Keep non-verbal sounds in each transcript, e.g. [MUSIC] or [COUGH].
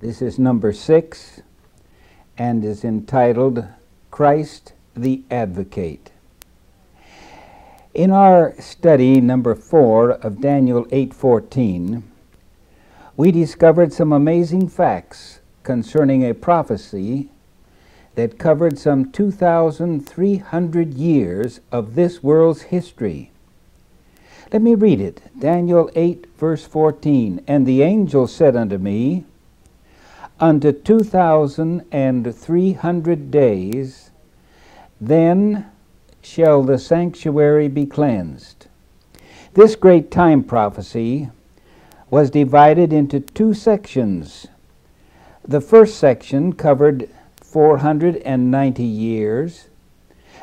This is number six and is entitled Christ the Advocate. In our study number 4 of Daniel 8:14, we discovered some amazing facts concerning a prophecy that covered some 2300 years of this world's history. Let me read it. Daniel 8 verse 14, and the angel said unto me, unto 2,300 days, then shall the sanctuary be cleansed. This great time prophecy was divided into two sections. The first section covered 490 years,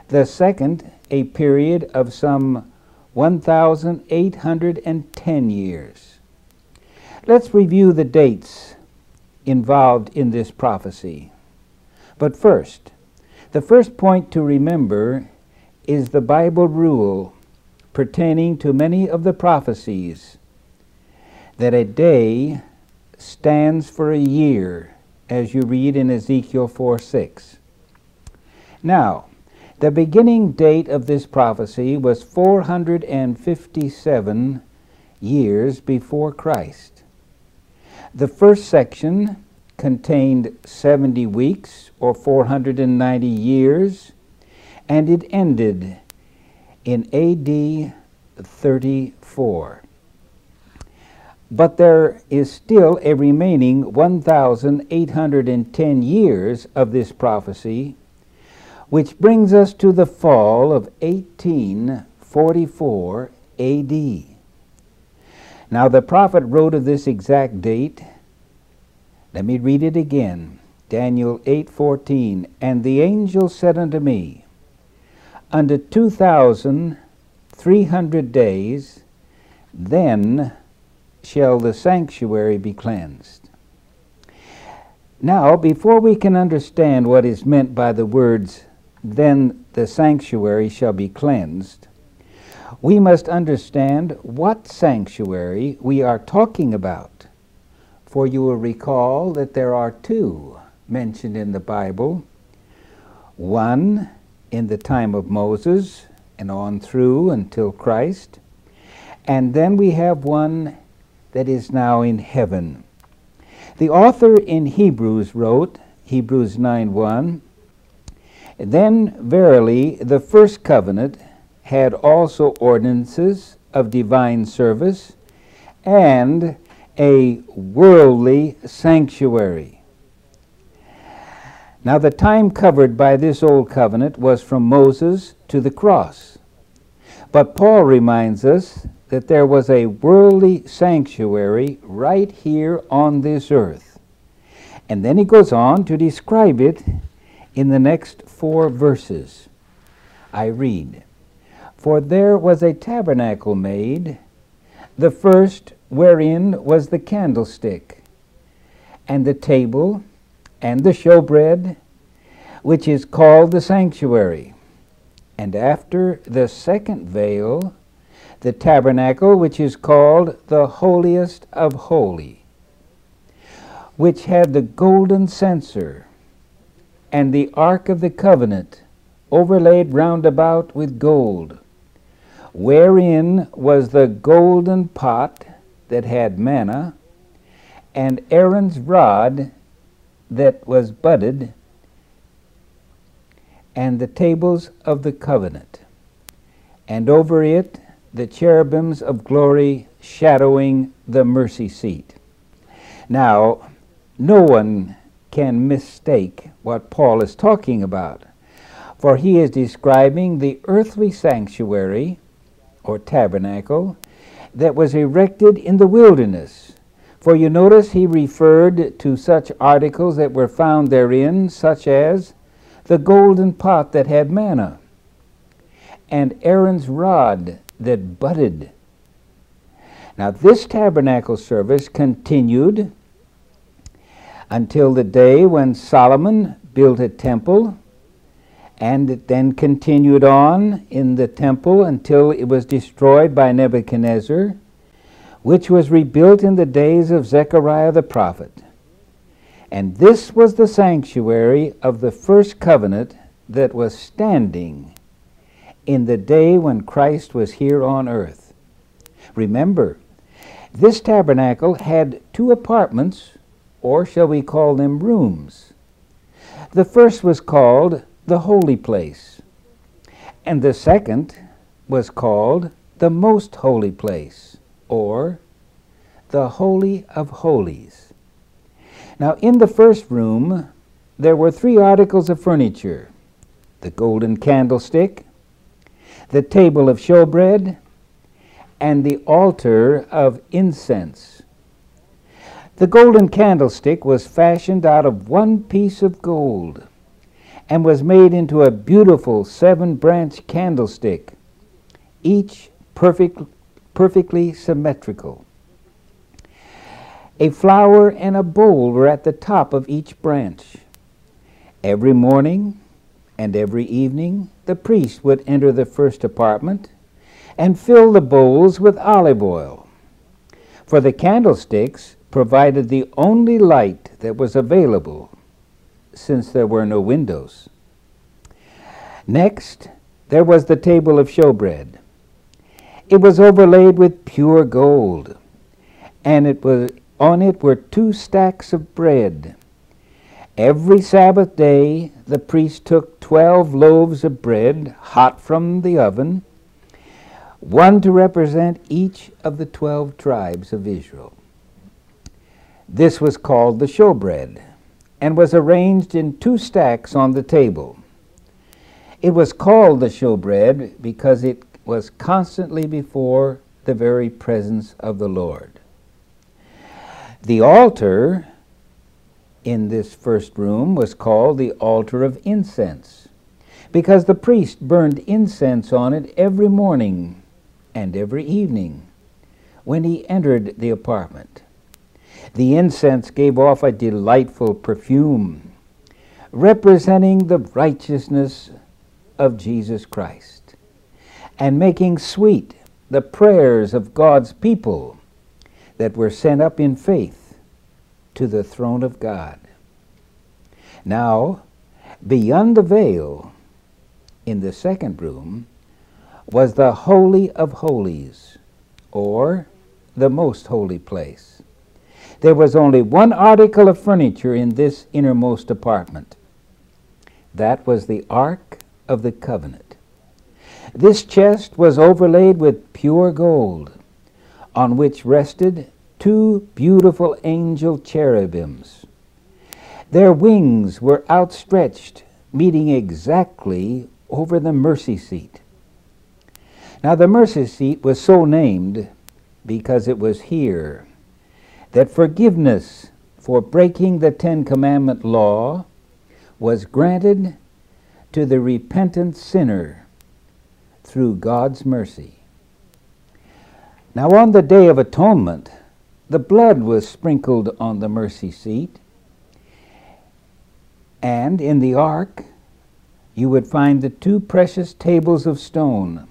the second, a period of some 1,810 years. Let's review the dates involved in this prophecy. But first, the first point to remember is the Bible rule pertaining to many of the prophecies that a day stands for a year, as you read in Ezekiel 4 6. Now, the beginning date of this prophecy was 457 years before Christ. The first section contained 70 weeks or 490 years, and it ended in AD 34. But there is still a remaining 1,810 years of this prophecy, which brings us to the fall of 1844 AD. Now the prophet wrote of this exact date. Let me read it again. Daniel 8:14 And the angel said unto me, Unto 2300 days then shall the sanctuary be cleansed. Now, before we can understand what is meant by the words, then the sanctuary shall be cleansed, we must understand what sanctuary we are talking about. For you will recall that there are two mentioned in the Bible one in the time of Moses and on through until Christ, and then we have one that is now in heaven. The author in Hebrews wrote, Hebrews 9 1, Then verily the first covenant had also ordinances of divine service and a worldly sanctuary. Now, the time covered by this old covenant was from Moses to the cross. But Paul reminds us that there was a worldly sanctuary right here on this earth. And then he goes on to describe it in the next four verses. I read for there was a tabernacle made, the first wherein was the candlestick, and the table, and the showbread, which is called the sanctuary. And after the second veil, the tabernacle, which is called the holiest of holy, which had the golden censer, and the ark of the covenant, overlaid round about with gold wherein was the golden pot that had manna, and Aaron's rod that was budded, and the tables of the covenant, and over it the cherubims of glory shadowing the mercy seat. Now, no one can mistake what Paul is talking about, for he is describing the earthly sanctuary or tabernacle that was erected in the wilderness. For you notice he referred to such articles that were found therein, such as the golden pot that had manna, and Aaron's rod that budded. Now, this tabernacle service continued until the day when Solomon built a temple and it then continued on in the temple until it was destroyed by Nebuchadnezzar, which was rebuilt in the days of Zechariah the prophet. And this was the sanctuary of the first covenant that was standing in the day when Christ was here on earth. Remember, this tabernacle had two apartments, or shall we call them rooms. The first was called the holy place, and the second was called the most holy place, or the Holy of Holies. Now, in the first room, there were three articles of furniture the golden candlestick, the table of showbread, and the altar of incense. The golden candlestick was fashioned out of one piece of gold and was made into a beautiful seven branch candlestick, each perfect, perfectly symmetrical. A flower and a bowl were at the top of each branch. Every morning and every evening, the priest would enter the first apartment and fill the bowls with olive oil. For the candlesticks provided the only light that was available, since there were no windows. Next, there was the table of showbread. It was overlaid with pure gold, and it was on it were two stacks of bread. Every Sabbath day the priest took twelve loaves of bread, hot from the oven, one to represent each of the twelve tribes of Israel. This was called the showbread, and was arranged in two stacks on the table. It was called the showbread because it was constantly before the very presence of the Lord. The altar in this first room was called the altar of incense because the priest burned incense on it every morning and every evening when he entered the apartment. The incense gave off a delightful perfume representing the righteousness of Jesus Christ and making sweet the prayers of God's people that were sent up in faith to the throne of God. Now, beyond the veil, in the second room, was the Holy of Holies, or the most holy place. There was only one article of furniture in this innermost apartment. That was the Ark of the Covenant. This chest was overlaid with pure gold on which rested two beautiful angel cherubims. Their wings were outstretched, meeting exactly over the mercy seat. Now, the mercy seat was so named because it was here that forgiveness for breaking the Ten Commandment law was granted to the repentant sinner through God's mercy. Now, on the Day of Atonement, the blood was sprinkled on the mercy seat, and in the ark you would find the two precious tables of stone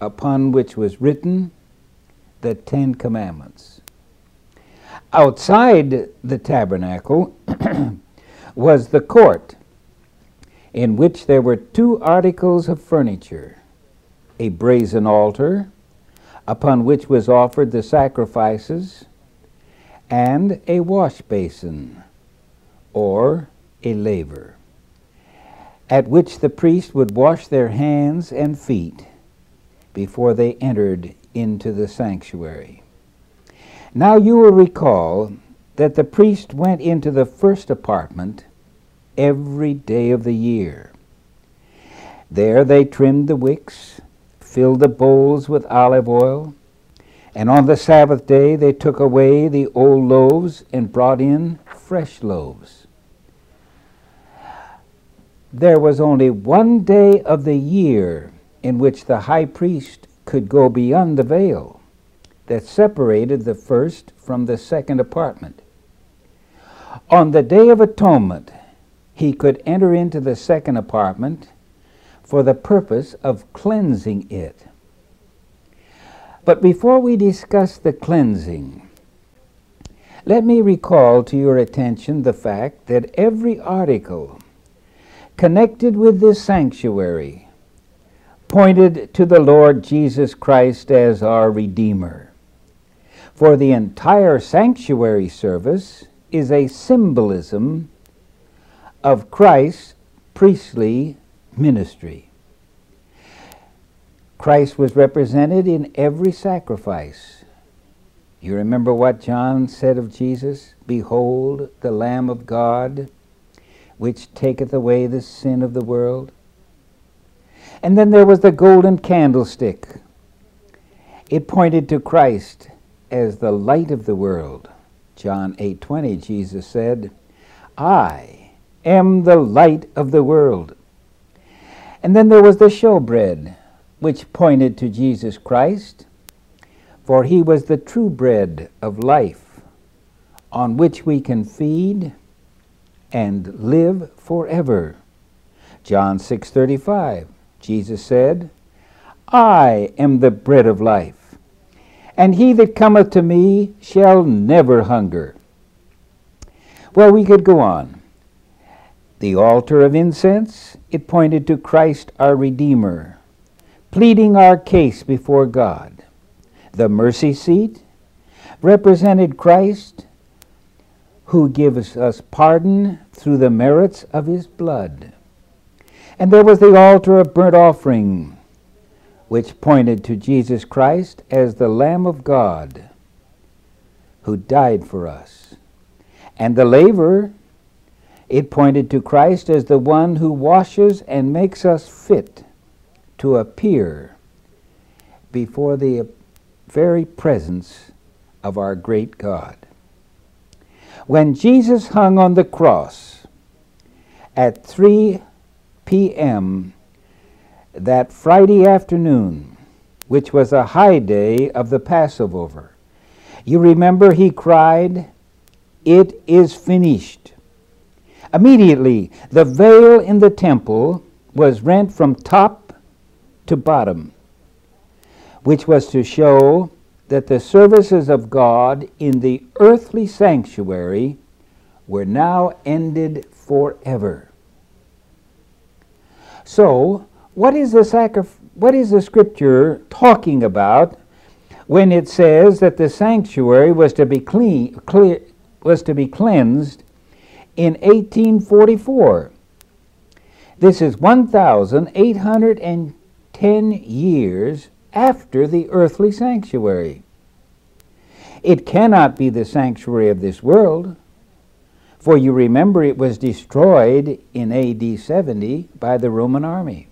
upon which was written the Ten Commandments. Outside the tabernacle [CLEARS THROAT] was the court, in which there were two articles of furniture a brazen altar upon which was offered the sacrifices, and a wash basin, or a laver, at which the priest would wash their hands and feet before they entered into the sanctuary. Now you will recall that the priest went into the first apartment every day of the year. There they trimmed the wicks filled the bowls with olive oil. And on the Sabbath day they took away the old loaves and brought in fresh loaves. There was only one day of the year in which the high priest could go beyond the veil that separated the first from the second apartment. On the Day of Atonement, he could enter into the second apartment for the purpose of cleansing it. But before we discuss the cleansing, Let me recall to your attention the fact that every article connected with this sanctuary pointed to the Lord Jesus Christ as our Redeemer. For the entire sanctuary service is a symbolism of Christ's priestly ministry. Christ was represented in every sacrifice. You remember what John said of Jesus? Behold, the Lamb of God, which taketh away the sin of the world. And then there was the golden candlestick. It pointed to Christ as the light of the world. John 8:20 Jesus said, "I am the light of the world." And then there was the showbread, which pointed to Jesus Christ, for he was the true bread of life, on which we can feed and live forever. John 6:35 Jesus said, I am the bread of life, and he that cometh to me shall never hunger. Well, we could go on. The altar of incense, it pointed to Christ our Redeemer, pleading our case before God. The mercy seat represented Christ who gives us pardon through the merits of his blood. And there was the altar of burnt offering, which pointed to Jesus Christ as the Lamb of God who died for us. And the laver, it pointed to Christ as the one who washes and makes us fit to appear before the very presence of our great God. When Jesus hung on the cross at 3 p.m. that Friday afternoon, which was a high day of the Passover, you remember he cried, It is finished. Immediately, the veil in the temple was rent from top to bottom, which was to show that the services of God in the earthly sanctuary were now ended forever. So, what is the what is the scripture talking about when it says that the sanctuary was to be clean clear, was to be cleansed in 1844? This is 1810 years after the earthly sanctuary. It cannot be the sanctuary of this world, for you remember it was destroyed in AD 70 by the Roman army.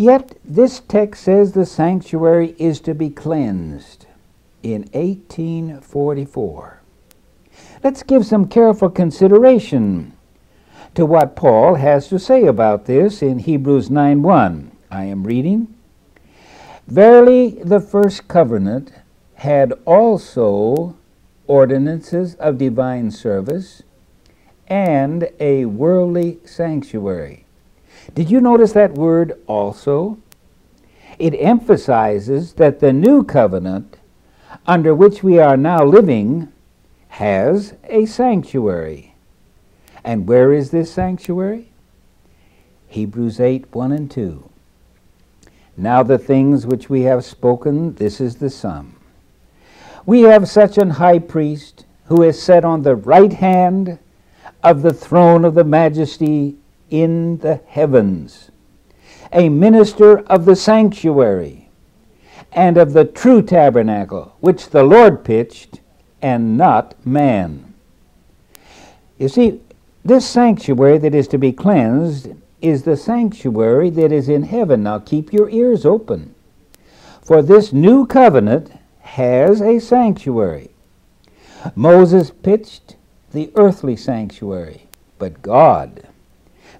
Yet this text says the sanctuary is to be cleansed in 1844. Let's give some careful consideration to what Paul has to say about this in Hebrews 9:1. I am reading Verily, the first covenant had also ordinances of divine service and a worldly sanctuary. Did you notice that word also? It emphasizes that the new covenant under which we are now living has a sanctuary. And where is this sanctuary? Hebrews 8 1 and 2. Now the things which we have spoken, this is the sum. We have such an high priest who is set on the right hand of the throne of the majesty in the heavens, a minister of the sanctuary and of the true tabernacle, which the Lord pitched and not man. You see, this sanctuary that is to be cleansed is the sanctuary that is in heaven. Now keep your ears open. For this new covenant has a sanctuary. Moses pitched the earthly sanctuary, but God,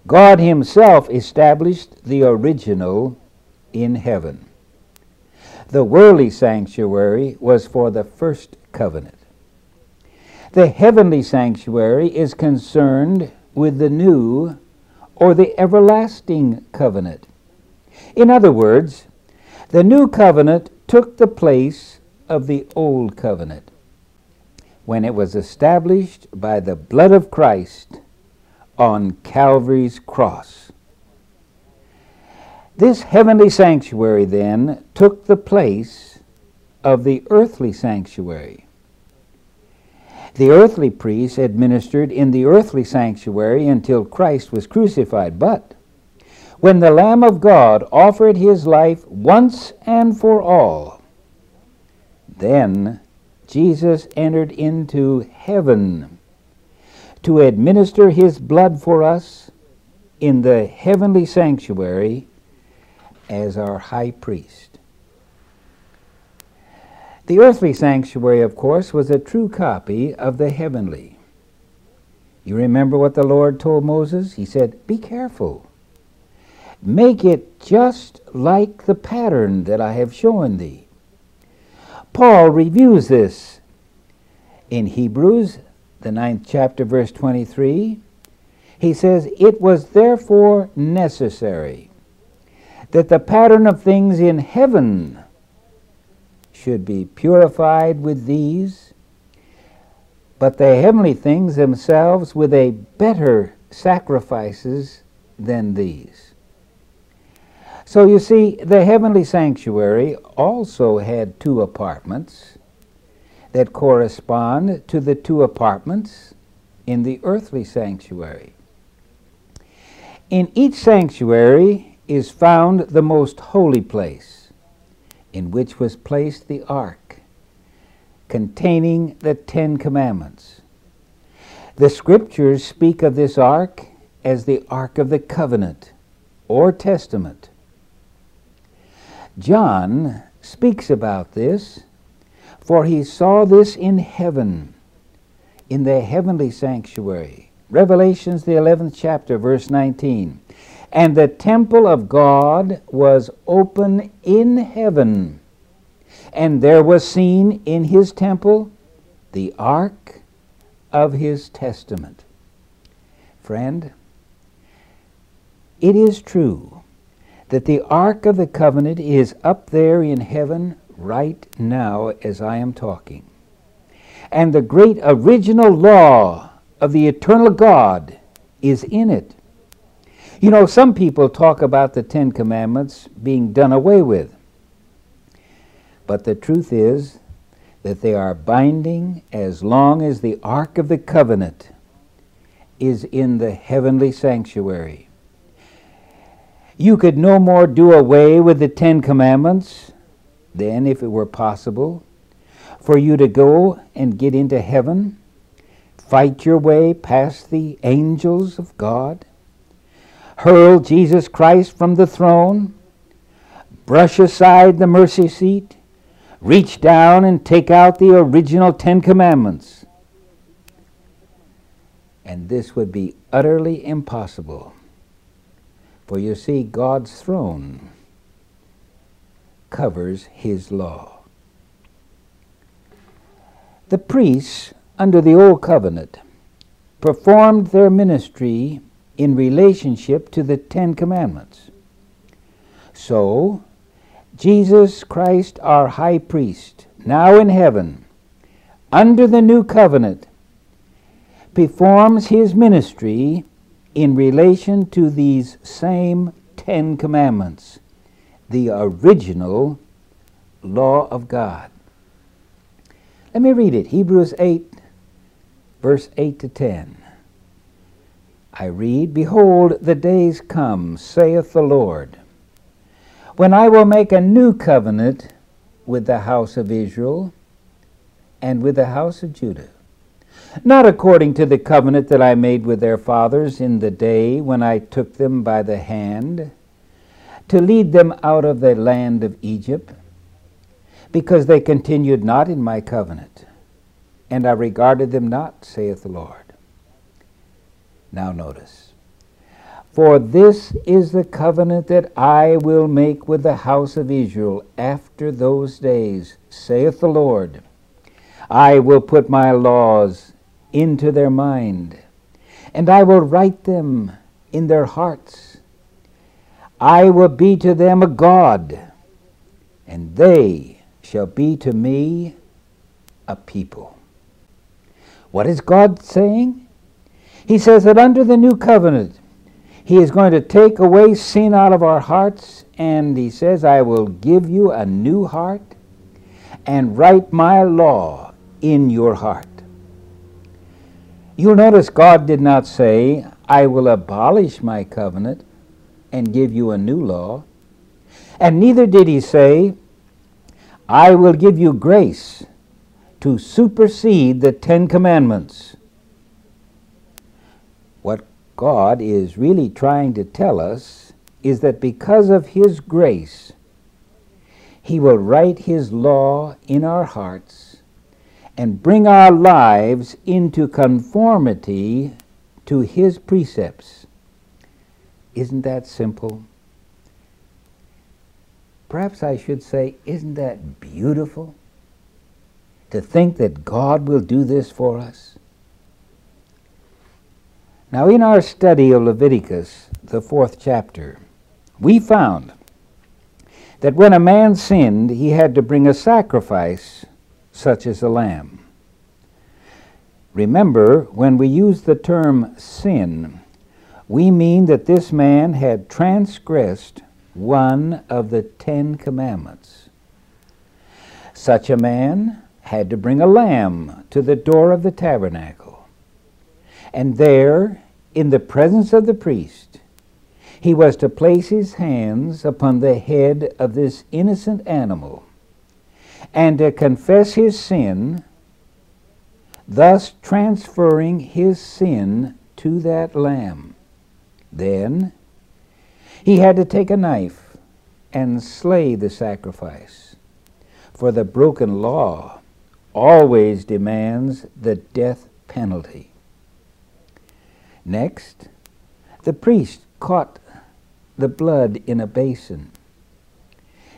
God Himself established the original in heaven. The worldly sanctuary was for the first covenant. The heavenly sanctuary is concerned with the new or the everlasting covenant. In other words, the new covenant took the place of the old covenant. when it was established by the blood of Christ on Calvary's cross. This heavenly sanctuary then took the place of the earthly sanctuary. The earthly priests administered in the earthly sanctuary until Christ was crucified. But when the Lamb of God offered his life once and for all, then Jesus entered into heaven to administer his blood for us in the heavenly sanctuary as our high priest. The earthly sanctuary, of course, was a true copy of the heavenly. You remember what the Lord told Moses? He said, Be careful. Make it just like the pattern that I have shown thee. Paul reviews this in Hebrews, the ninth chapter, verse 23. He says, It was therefore necessary that the pattern of things in heaven should be purified with these, but the heavenly things themselves with a better sacrifices than these. So you see, the heavenly sanctuary also had two apartments that correspond to the two apartments in the earthly sanctuary. In each sanctuary is found the most holy place in which was placed the ark containing the Ten Commandments. The scriptures speak of this ark as the Ark of the Covenant or Testament. John speaks about this, for he saw this in heaven, in the heavenly sanctuary. Revelations, the 11th chapter, verse 19. And the temple of God was open in heaven. And there was seen in his temple the ark of his testament. Friend, it is true that the ark of the covenant is up there in heaven right now as I am talking. And the great original law of the eternal God is in it. You know, some people talk about the Ten Commandments being done away with. But the truth is that they are binding as long as the Ark of the Covenant is in the heavenly sanctuary. You could no more do away with the Ten Commandments than, if it were possible, for you to go and get into heaven, fight your way past the angels of God, hurl Jesus Christ from the throne, brush aside the mercy seat, reach down and take out the original Ten Commandments. And this would be utterly impossible. For you see, God's throne covers His law. The priests under the Old Covenant performed their ministry in relationship to the Ten Commandments. So, Jesus Christ, our high priest, now in heaven, under the new covenant, performs his ministry in relation to these same Ten Commandments, the original law of God. Let me read it Hebrews 8, verse 8 to 10. I read, Behold, the days come, saith the Lord, when I will make a new covenant with the house of Israel and with the house of Judah. Not according to the covenant that I made with their fathers in the day when I took them by the hand to lead them out of the land of Egypt, because they continued not in my covenant, and I regarded them not, saith the Lord. Now notice. For this is the covenant that I will make with the house of Israel after those days, saith the Lord. I will put my laws into their mind, and I will write them in their hearts. I will be to them a God, and they shall be to me a people. What is God saying? He says that under the new covenant, He is going to take away sin out of our hearts, and He says, I will give you a new heart and write my law in your heart. You'll notice God did not say, I will abolish my covenant and give you a new law. And neither did he say, I will give you grace to supersede the Ten Commandments. What God is really trying to tell us is that because of His grace, He will write His law in our hearts and bring our lives into conformity to His precepts. Isn't that simple? Perhaps I should say, isn't that beautiful? To think that God will do this for us. Now, in our study of Leviticus, the fourth chapter, we found that when a man sinned, he had to bring a sacrifice such as a lamb. Remember, when we use the term sin, we mean that this man had transgressed one of the Ten Commandments. Such a man had to bring a lamb to the door of the tabernacle. And there, in the presence of the priest, he was to place his hands upon the head of this innocent animal and to confess his sin, thus transferring his sin to that lamb. Then he had to take a knife and slay the sacrifice, for the broken law always demands the death penalty. Next, the priest caught the blood in a basin.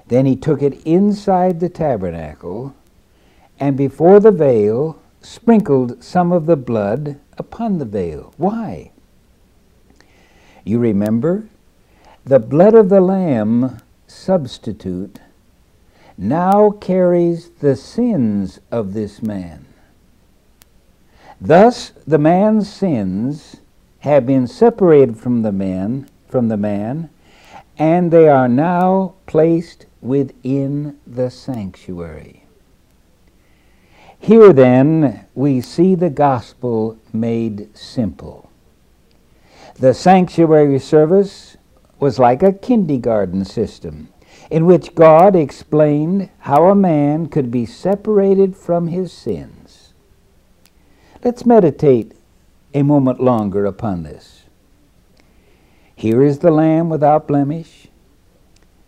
Then he took it inside the tabernacle, and before the veil sprinkled some of the blood upon the veil. Why? You remember the blood of the Lamb substitute now carries the sins of this man. Thus the man's sins have been separated from the man from the man and they are now placed within the sanctuary. Here then we see the gospel made simple. The sanctuary service was like a kindergarten system in which God explained how a man could be separated from his sins. Let's meditate a moment longer upon this. Here is the Lamb without blemish,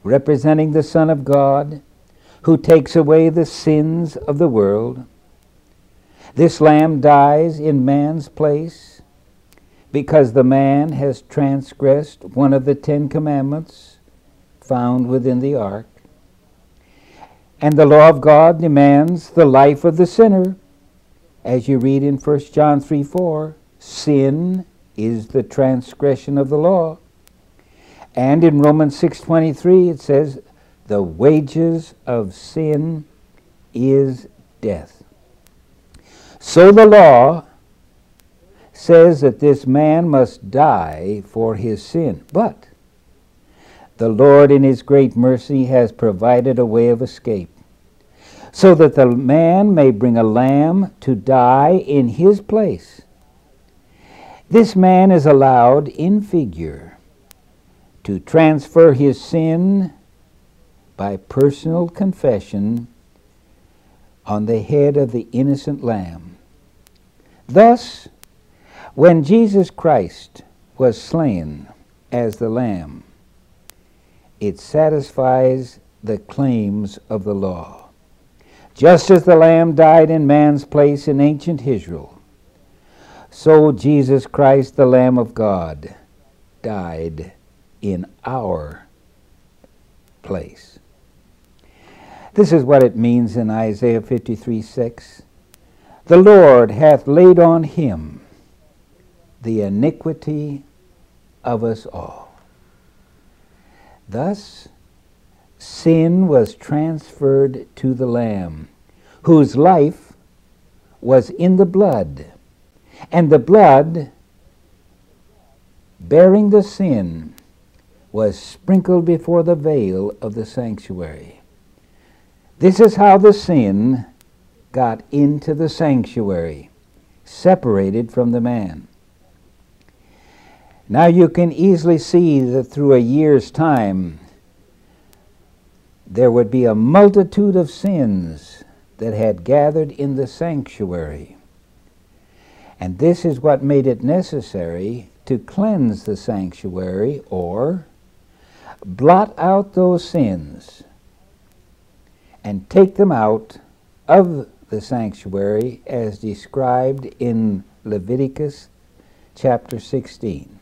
representing the Son of God, who takes away the sins of the world. This Lamb dies in man's place because the man has transgressed one of the Ten Commandments found within the ark. And the law of God demands the life of the sinner. As you read in 1 John 3 4, sin is the transgression of the law. And in Romans 6:23 it says the wages of sin is death. So the law says that this man must die for his sin. But the Lord, in his great mercy, has provided a way of escape, so that the man may bring a lamb to die in his place. This man is allowed, in figure, to transfer his sin by personal confession on the head of the innocent lamb. Thus, when Jesus Christ was slain as the Lamb, it satisfies the claims of the law. Just as the Lamb died in man's place in ancient Israel, so Jesus Christ, the Lamb of God, died in our place. This is what it means in Isaiah 53 6. The Lord hath laid on him the iniquity of us all. Thus, sin was transferred to the Lamb, whose life was in the blood And the blood bearing the sin was sprinkled before the veil of the sanctuary. This is how the sin got into the sanctuary, separated from the man. Now you can easily see that through a year's time, there would be a multitude of sins that had gathered in the sanctuary. And this is what made it necessary to cleanse the sanctuary or blot out those sins and take them out of the sanctuary as described in Leviticus chapter 16.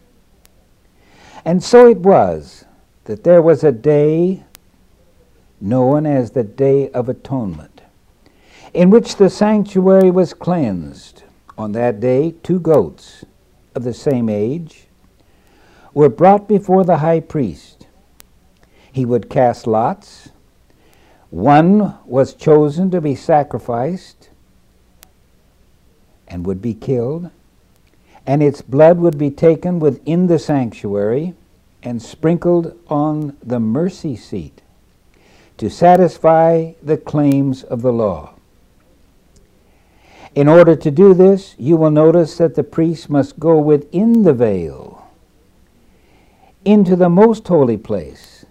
And so it was that there was a day known as the Day of Atonement, in which the sanctuary was cleansed. On that day, two goats of the same age were brought before the high priest. He would cast lots. One was chosen to be sacrificed and would be killed, and its blood would be taken within the sanctuary and sprinkled on the mercy seat to satisfy the claims of the law. In order to do this, you will notice that the priest must go within the veil into the most holy place.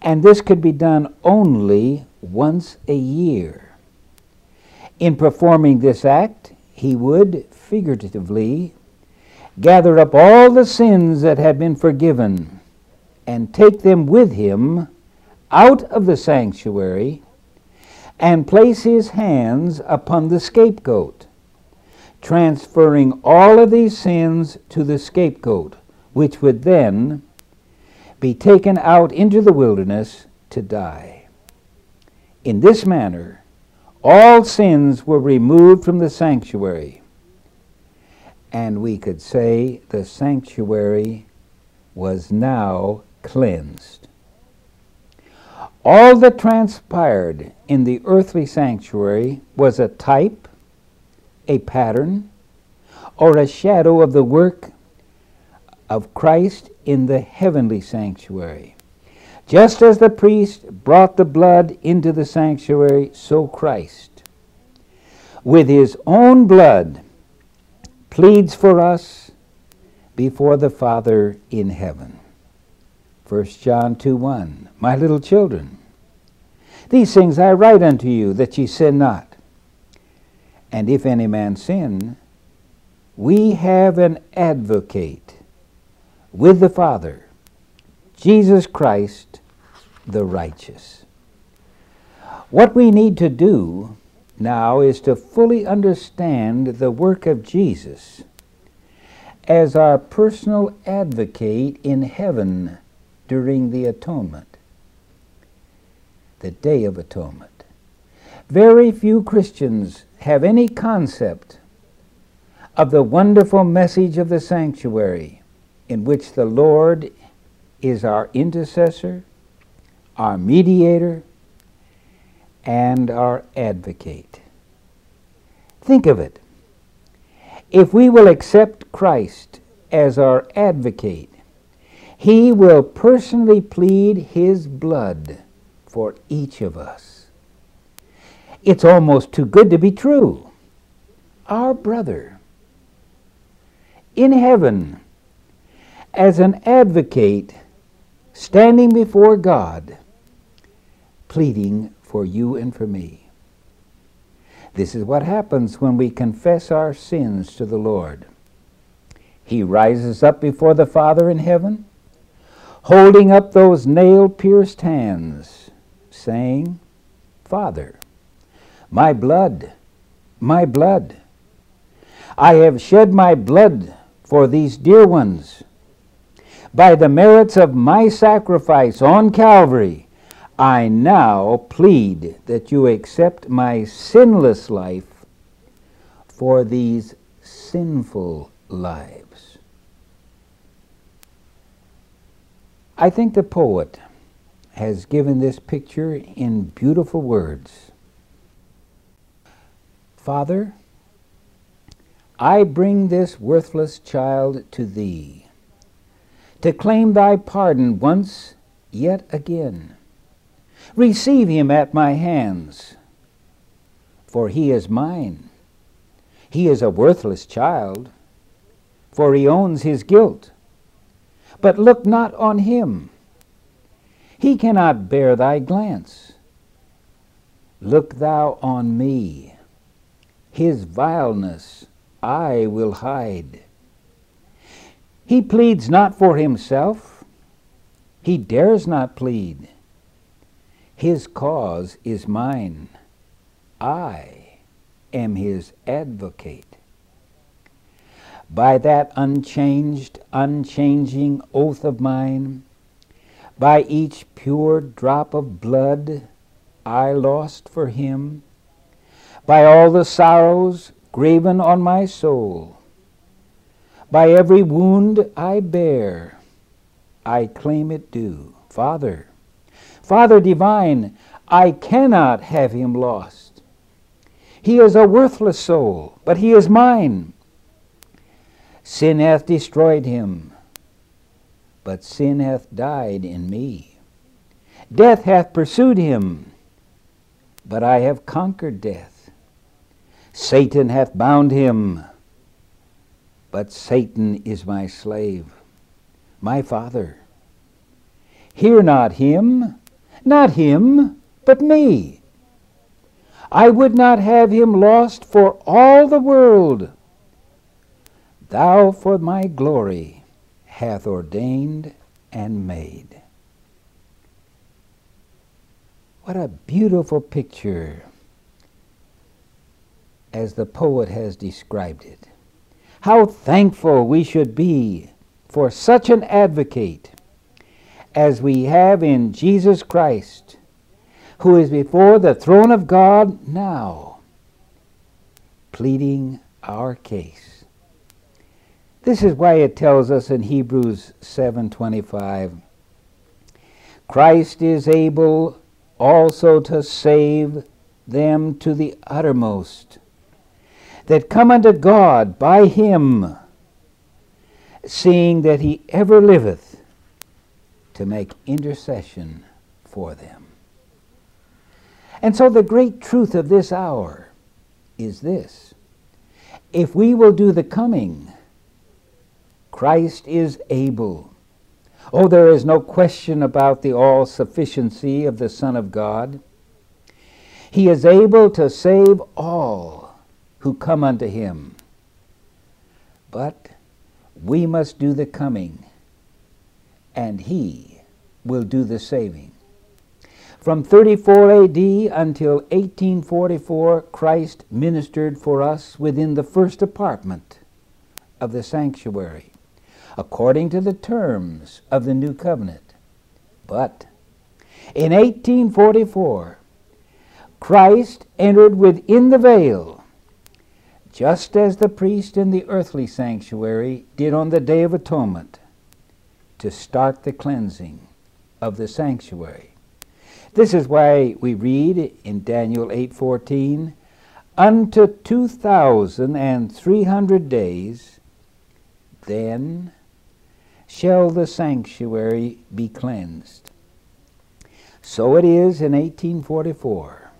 And this could be done only once a year. In performing this act, he would, figuratively, gather up all the sins that had been forgiven and take them with him out of the sanctuary and place his hands upon the scapegoat, transferring all of these sins to the scapegoat, which would then be taken out into the wilderness to die. In this manner, all sins were removed from the sanctuary, and we could say the sanctuary was now cleansed. All that transpired in the earthly sanctuary was a type, a pattern, or a shadow of the work of Christ in the heavenly sanctuary. Just as the priest brought the blood into the sanctuary, so Christ, with his own blood, pleads for us before the Father in heaven. 1 John 2 1. My little children, these things I write unto you, that ye sin not. And if any man sin, we have an advocate with the Father, Jesus Christ the righteous. What we need to do now is to fully understand the work of Jesus as our personal advocate in heaven during the atonement, the Day of Atonement. Very few Christians have any concept of the wonderful message of the sanctuary in which the Lord is our intercessor, our mediator, and our advocate. Think of it. If we will accept Christ as our advocate, he will personally plead His blood for each of us. It's almost too good to be true. Our brother in heaven, as an advocate, standing before God, pleading for you and for me. This is what happens when we confess our sins to the Lord. He rises up before the Father in heaven holding up those nail pierced hands, saying, Father, my blood, my blood. I have shed my blood for these dear ones. By the merits of my sacrifice on Calvary, I now plead that you accept my sinless life for these sinful lives. I think the poet has given this picture in beautiful words. Father, I bring this worthless child to thee, to claim thy pardon once yet again. Receive him at my hands, for he is mine. He is a worthless child, for he owns his guilt. But look not on him. He cannot bear thy glance. Look thou on me. His vileness I will hide. He pleads not for himself, he dares not plead. His cause is mine. I am his advocate. By that unchanged, unchanging oath of mine, by each pure drop of blood I lost for him, by all the sorrows graven on my soul. By every wound I bear, I claim it due. Father, Father divine, I cannot have him lost. He is a worthless soul, but he is mine. Sin hath destroyed him, but sin hath died in me. Death hath pursued him, but I have conquered death. Satan hath bound him, but Satan is my slave, my father. Hear not him, not him, but me. I would not have him lost for all the world. Thou for my glory hath ordained and made. What a beautiful picture as the poet has described it. How thankful we should be for such an advocate as we have in Jesus Christ, who is before the throne of God now, pleading our case. This is why it tells us in Hebrews 7:25, Christ is able also to save them to the uttermost that come unto God by him, seeing that he ever liveth to make intercession for them. And so the great truth of this hour is this. If we will do the coming, Christ is able. Oh, there is no question about the all sufficiency of the Son of God. He is able to save all who come unto him. But we must do the coming, and he will do the saving. From 34 AD until 1844, Christ ministered for us within the first apartment of the sanctuary, according to the terms of the new covenant. But in 1844, Christ entered within the veil just as the priest in the earthly sanctuary did on the Day of Atonement to start the cleansing of the sanctuary. This is why we read in Daniel 8:14, "Unto 2300 days then shall the sanctuary be cleansed." So it is in 1844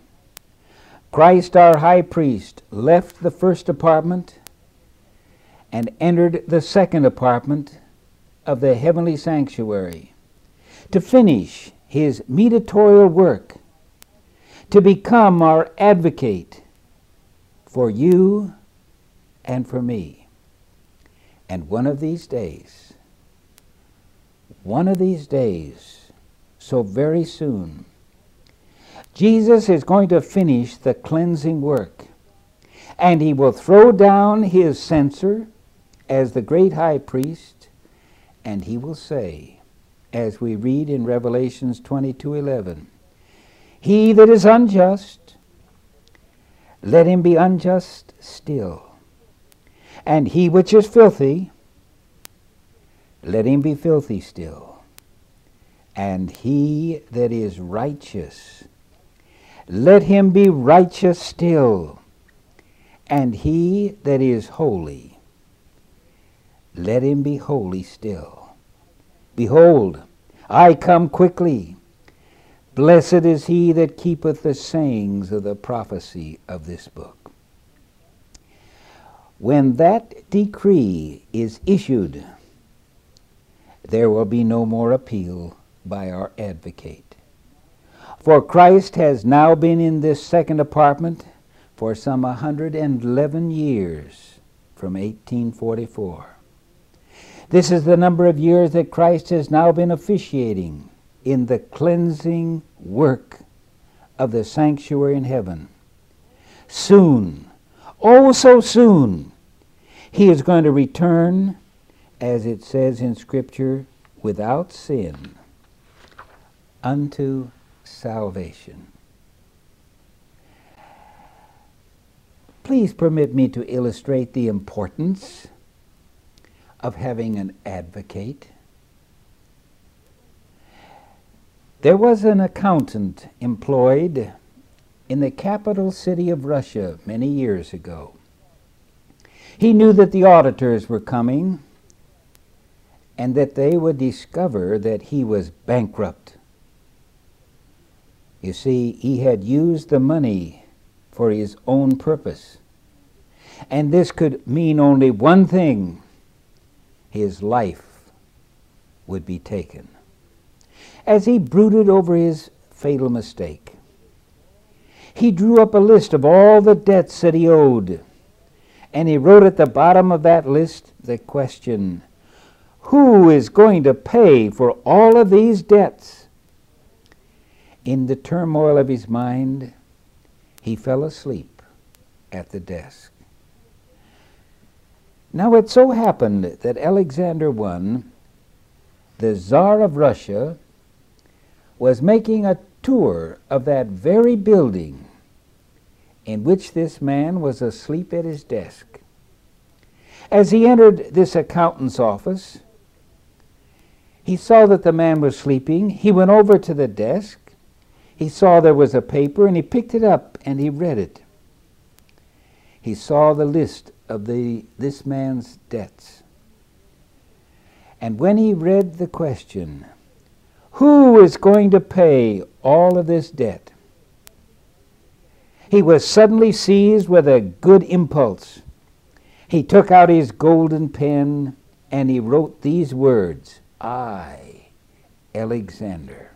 Christ, our high priest, left the first apartment and entered the second apartment of the heavenly sanctuary to finish his mediatorial work, to become our advocate for you and for me. And one of these days, one of these days, so very soon, Jesus is going to finish the cleansing work. And he will throw down his censer as the great high priest, and he will say, as we read in Revelations 22:11, He that is unjust, let him be unjust still. And he which is filthy, let him be filthy still. And he that is righteous, let him be righteous still, And he that is holy, let him be holy still. Behold, I come quickly. Blessed is he that keepeth the sayings of the prophecy of this book. When that decree is issued, there will be no more appeal by our advocate. For Christ has now been in this second apartment for some 111 years from 1844. This is the number of years that Christ has now been officiating in the cleansing work of the sanctuary in heaven. Soon, oh so soon, he is going to return, as it says in Scripture, without sin unto salvation. Please permit me to illustrate the importance of having an advocate. There was an accountant employed in the capital city of Russia many years ago. He knew that the auditors were coming and that they would discover that he was bankrupt. You see, he had used the money for his own purpose. And this could mean only one thing his life would be taken. As he brooded over his fatal mistake, he drew up a list of all the debts that he owed. And he wrote at the bottom of that list the question Who is going to pay for all of these debts? In the turmoil of his mind, he fell asleep at the desk. Now it so happened that Alexander I, the Tsar of Russia, was making a tour of that very building in which this man was asleep at his desk. As he entered this accountant's office, he saw that the man was sleeping. He went over to the desk. He saw there was a paper and he picked it up and he read it. He saw the list of the, this man's debts. And when he read the question, who is going to pay all of this debt? He was suddenly seized with a good impulse. He took out his golden pen and he wrote these words I, Alexander.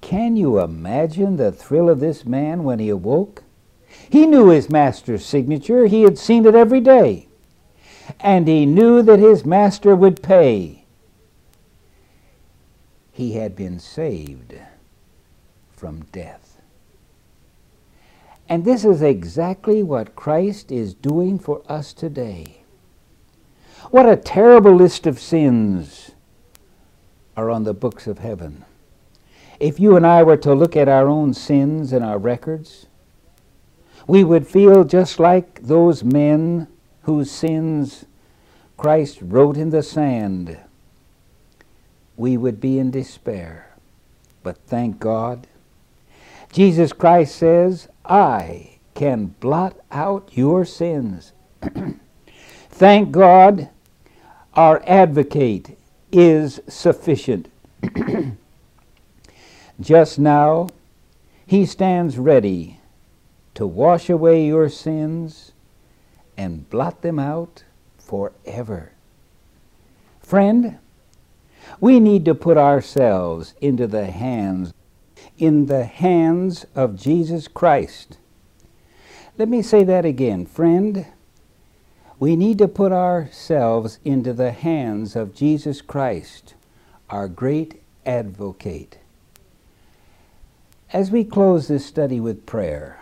Can you imagine the thrill of this man when he awoke? He knew his master's signature. He had seen it every day. And he knew that his master would pay. He had been saved from death. And this is exactly what Christ is doing for us today. What a terrible list of sins are on the books of heaven. If you and I were to look at our own sins and our records, we would feel just like those men whose sins Christ wrote in the sand. We would be in despair. But thank God, Jesus Christ says, I can blot out your sins. [CLEARS THROAT] thank God, our advocate is sufficient. [CLEARS THROAT] Just now, he stands ready to wash away your sins and blot them out forever. Friend, we need to put ourselves into the hands in the hands of Jesus Christ. Let me say that again, friend. We need to put ourselves into the hands of Jesus Christ, our great advocate. As we close this study with prayer,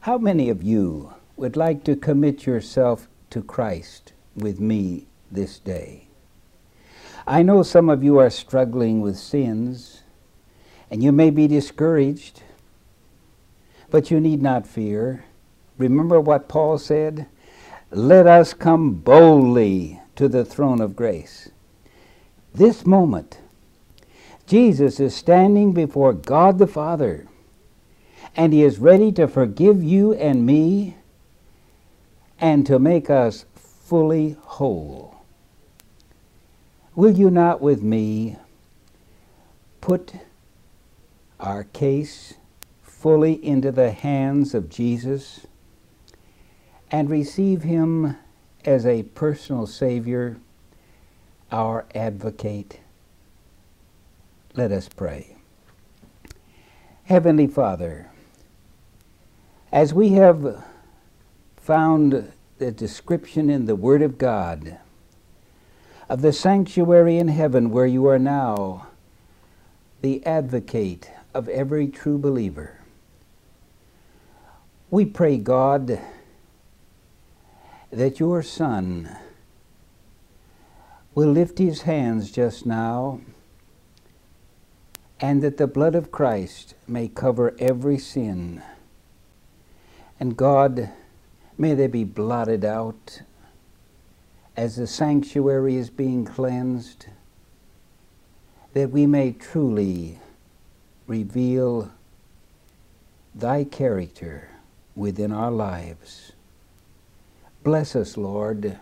how many of you would like to commit yourself to Christ with me this day? I know some of you are struggling with sins, and you may be discouraged, but you need not fear. Remember what Paul said? Let us come boldly to the throne of grace. This moment, Jesus is standing before God the Father and He is ready to forgive you and me and to make us fully whole. Will you not with me put our case fully into the hands of Jesus and receive Him as a personal Savior, our advocate? Let us pray. Heavenly Father, as we have found the description in the Word of God of the sanctuary in heaven where you are now, the advocate of every true believer, we pray, God, that your Son will lift his hands just now and that the blood of Christ may cover every sin. And God, may they be blotted out as the sanctuary is being cleansed, that we may truly reveal thy character within our lives. Bless us, Lord,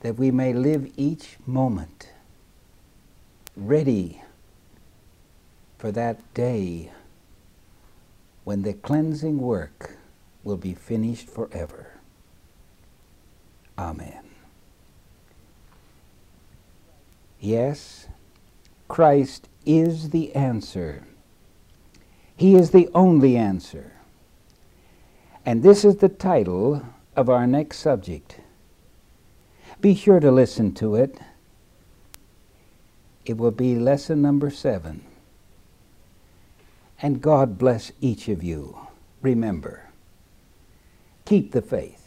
that we may live each moment ready for that day when the cleansing work will be finished forever. Amen. Yes, Christ is the answer. He is the only answer. And this is the title of our next subject. Be sure to listen to it. It will be lesson number seven. And God bless each of you. Remember, keep the faith.